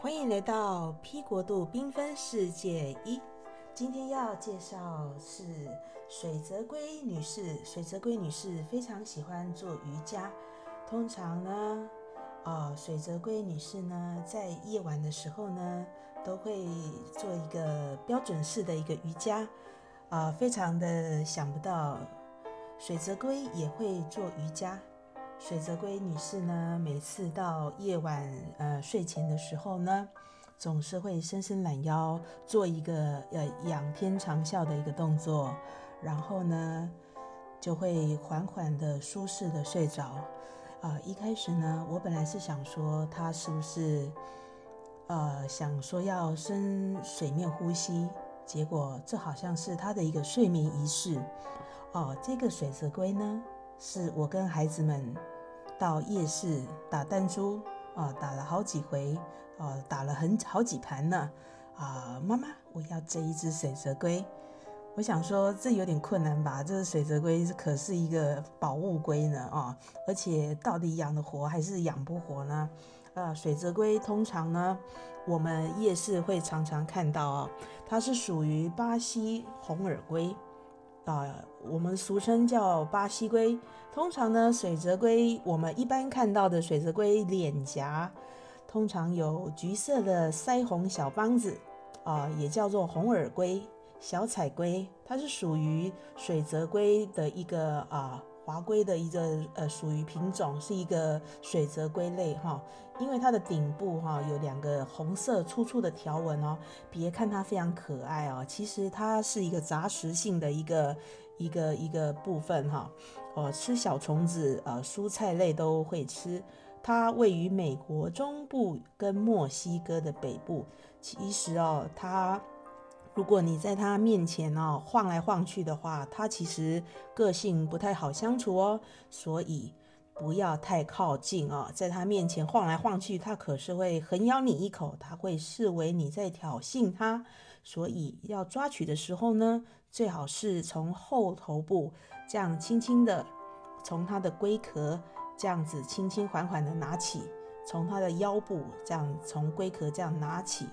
欢迎来到 P 国度缤纷世界一。今天要介绍是水泽龟女士。水泽龟女士非常喜欢做瑜伽。通常呢，啊，水泽龟女士呢，在夜晚的时候呢，都会做一个标准式的一个瑜伽。啊，非常的想不到，水泽龟也会做瑜伽。水泽龟女士呢，每次到夜晚呃睡前的时候呢，总是会伸伸懒腰，做一个呃仰天长啸的一个动作，然后呢就会缓缓的、舒适的睡着。啊，一开始呢，我本来是想说她是不是呃想说要深水面呼吸，结果这好像是她的一个睡眠仪式。哦，这个水泽龟呢？是我跟孩子们到夜市打弹珠啊，打了好几回啊，打了很好几盘呢啊！妈妈，我要这一只水泽龟。我想说这有点困难吧？这个水泽龟可是一个宝物龟呢啊！而且到底养得活还是养不活呢？啊，水泽龟通常呢，我们夜市会常常看到啊，它是属于巴西红耳龟。啊，我们俗称叫巴西龟。通常呢，水泽龟我们一般看到的水泽龟脸颊通常有橘色的腮红小帮子，啊，也叫做红耳龟、小彩龟，它是属于水泽龟的一个啊。华龟的一个呃属于品种是一个水泽龟类哈，因为它的顶部哈有两个红色粗粗的条纹哦，别看它非常可爱哦，其实它是一个杂食性的一个一个一个部分哈，哦吃小虫子呃蔬菜类都会吃，它位于美国中部跟墨西哥的北部，其实哦它。如果你在它面前哦晃来晃去的话，它其实个性不太好相处哦，所以不要太靠近哦，在它面前晃来晃去，它可是会狠咬你一口，它会视为你在挑衅它，所以要抓取的时候呢，最好是从后头部这样轻轻的，从它的龟壳这样子轻轻缓缓的拿起，从它的腰部这样从龟壳这样拿起。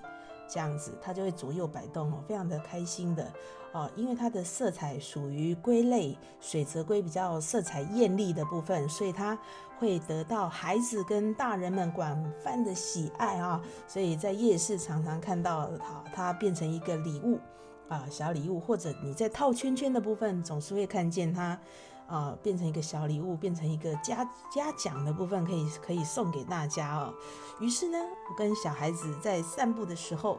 这样子，它就会左右摆动哦，非常的开心的哦，因为它的色彩属于龟类，水泽龟比较色彩艳丽的部分，所以它会得到孩子跟大人们广泛的喜爱啊，所以在夜市常常看到它，它变成一个礼物啊，小礼物，或者你在套圈圈的部分，总是会看见它。啊，变成一个小礼物，变成一个嘉嘉奖的部分，可以可以送给大家哦。于是呢，我跟小孩子在散步的时候，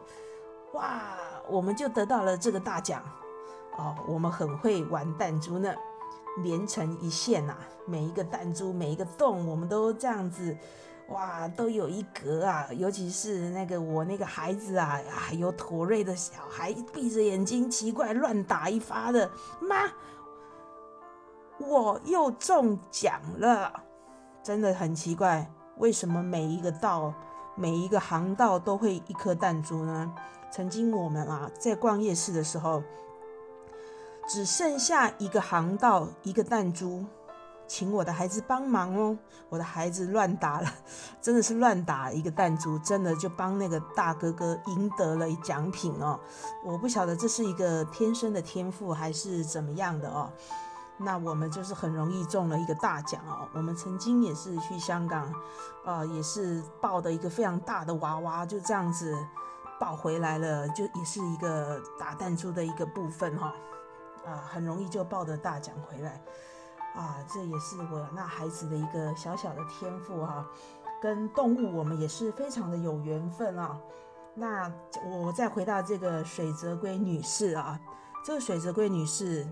哇，我们就得到了这个大奖哦。我们很会玩弹珠呢，连成一线呐，每一个弹珠，每一个洞，我们都这样子，哇，都有一格啊。尤其是那个我那个孩子啊，啊，有妥瑞的小孩，闭着眼睛奇怪乱打一发的，妈。我又中奖了，真的很奇怪，为什么每一个道、每一个航道都会一颗弹珠呢？曾经我们啊在逛夜市的时候，只剩下一个航道一个弹珠，请我的孩子帮忙哦。我的孩子乱打了，真的是乱打一个弹珠，真的就帮那个大哥哥赢得了奖品哦。我不晓得这是一个天生的天赋还是怎么样的哦。那我们就是很容易中了一个大奖哦。我们曾经也是去香港，呃，也是抱的一个非常大的娃娃，就这样子抱回来了，就也是一个打弹珠的一个部分哈，啊，很容易就抱得大奖回来，啊，这也是我那孩子的一个小小的天赋哈。跟动物我们也是非常的有缘分啊。那我再回到这个水泽龟女士啊，这个水泽龟女士。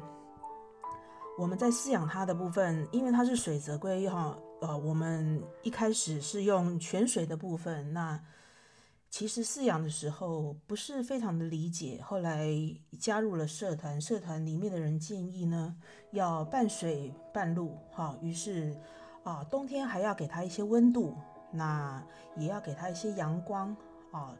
我们在饲养它的部分，因为它是水泽龟哈，呃，我们一开始是用泉水的部分。那其实饲养的时候不是非常的理解，后来加入了社团，社团里面的人建议呢，要半水半露哈，于是啊，冬天还要给它一些温度，那也要给它一些阳光啊，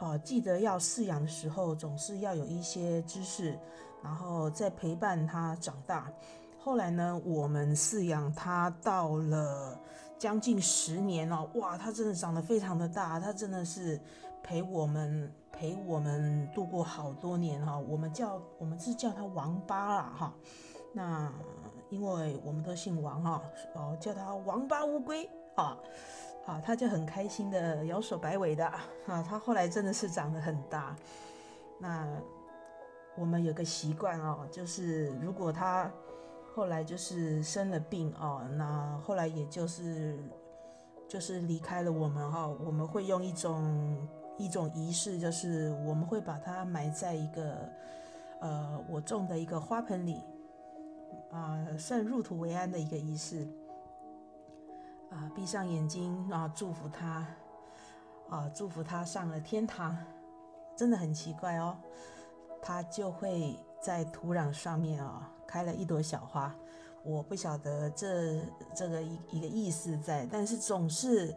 哦，记得要饲养的时候总是要有一些知识。然后再陪伴他长大，后来呢，我们饲养它到了将近十年哦，哇，它真的长得非常的大，它真的是陪我们陪我们度过好多年哈。我们叫我们是叫它王八啦哈，那因为我们都姓王哈，哦叫它王八乌龟啊。啊，他就很开心的摇手摆尾的啊，他后来真的是长得很大。那我们有个习惯哦，就是如果他后来就是生了病哦，那后来也就是就是离开了我们哈，我们会用一种一种仪式，就是我们会把它埋在一个呃我种的一个花盆里啊，算入土为安的一个仪式。啊，闭上眼睛啊，祝福他，啊，祝福他上了天堂，真的很奇怪哦，他就会在土壤上面啊开了一朵小花，我不晓得这这个一一个意思在，但是总是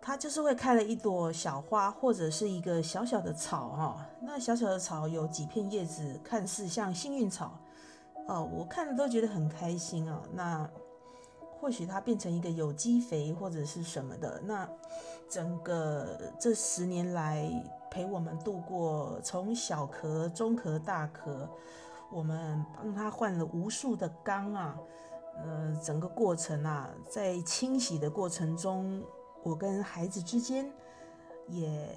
他就是会开了一朵小花，或者是一个小小的草哈，那小小的草有几片叶子，看似像幸运草，哦，我看了都觉得很开心啊，那。或许它变成一个有机肥或者是什么的，那整个这十年来陪我们度过从小壳、中壳、大壳，我们帮它换了无数的缸啊，呃，整个过程啊，在清洗的过程中，我跟孩子之间也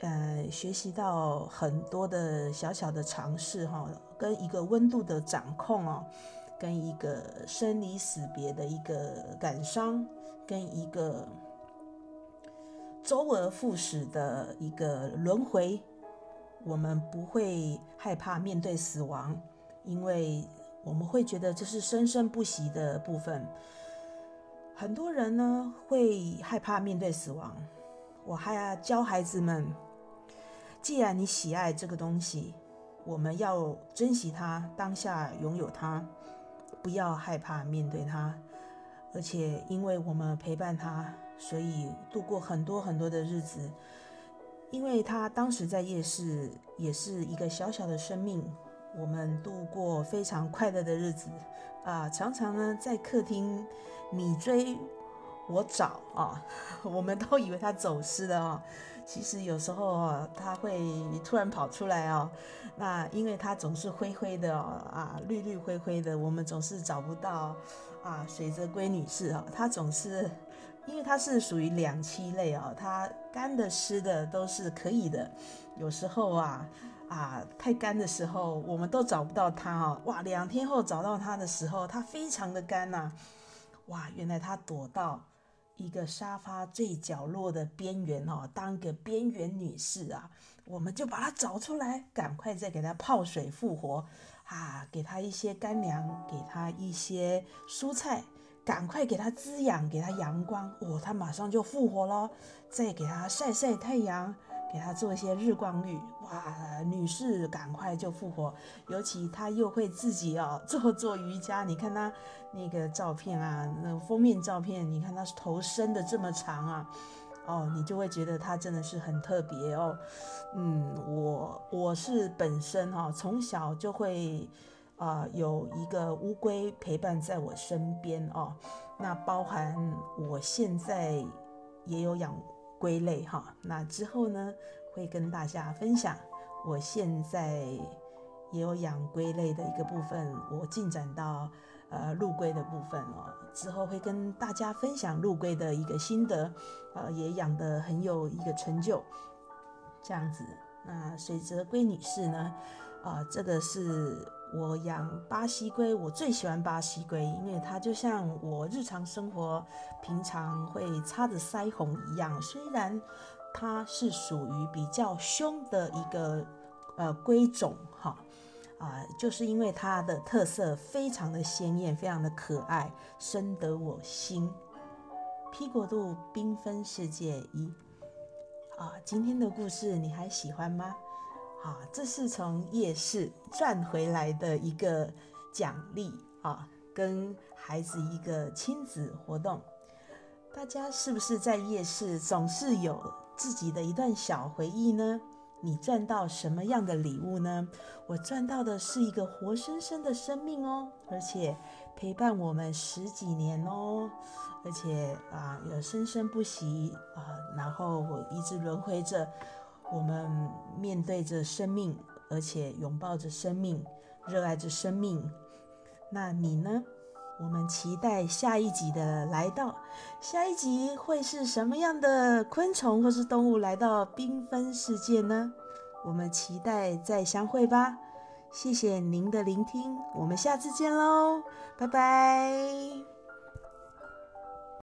呃学习到很多的小小的尝试哈，跟一个温度的掌控哦。跟一个生离死别的一个感伤，跟一个周而复始的一个轮回，我们不会害怕面对死亡，因为我们会觉得这是生生不息的部分。很多人呢会害怕面对死亡，我还要教孩子们，既然你喜爱这个东西，我们要珍惜它，当下拥有它。不要害怕面对它，而且因为我们陪伴他，所以度过很多很多的日子。因为他当时在夜市也是一个小小的生命，我们度过非常快乐的日子啊！常常呢在客厅你追我找啊，我们都以为他走失了啊。其实有时候啊，他会突然跑出来哦。那因为它总是灰灰的哦，啊，绿绿灰灰的，我们总是找不到啊。水泽龟女士啊，它总是，因为它是属于两栖类啊，它干的湿的都是可以的。有时候啊啊太干的时候，我们都找不到它哦。哇，两天后找到它的时候，它非常的干呐。哇，原来它躲到。一个沙发最角落的边缘哦，当个边缘女士啊，我们就把她找出来，赶快再给她泡水复活啊，给她一些干粮，给她一些蔬菜，赶快给她滋养，给她阳光哦，她马上就复活了，再给她晒晒太阳。给他做一些日光浴，哇，女士赶快就复活。尤其她又会自己哦做做瑜伽，你看她那个照片啊，那封面照片，你看她头伸的这么长啊，哦，你就会觉得她真的是很特别哦。嗯，我我是本身哈，从小就会啊有一个乌龟陪伴在我身边哦，那包含我现在也有养。归类哈，那之后呢会跟大家分享。我现在也有养龟类的一个部分，我进展到呃陆龟的部分哦。之后会跟大家分享陆龟的一个心得，呃，也养得很有一个成就，这样子。那水泽龟女士呢，啊，这个是。我养巴西龟，我最喜欢巴西龟，因为它就像我日常生活平常会擦的腮红一样。虽然它是属于比较凶的一个呃龟种，哈啊，就是因为它的特色非常的鲜艳，非常的可爱，深得我心。P 国度缤纷世界一啊，今天的故事你还喜欢吗？啊，这是从夜市赚回来的一个奖励啊，跟孩子一个亲子活动。大家是不是在夜市总是有自己的一段小回忆呢？你赚到什么样的礼物呢？我赚到的是一个活生生的生命哦，而且陪伴我们十几年哦，而且啊，有生生不息啊，然后我一直轮回着，我们面对着生命，而且拥抱着生命，热爱着生命。那你呢？我们期待下一集的来到，下一集会是什么样的昆虫或是动物来到缤纷世界呢？我们期待再相会吧。谢谢您的聆听，我们下次见喽，拜拜。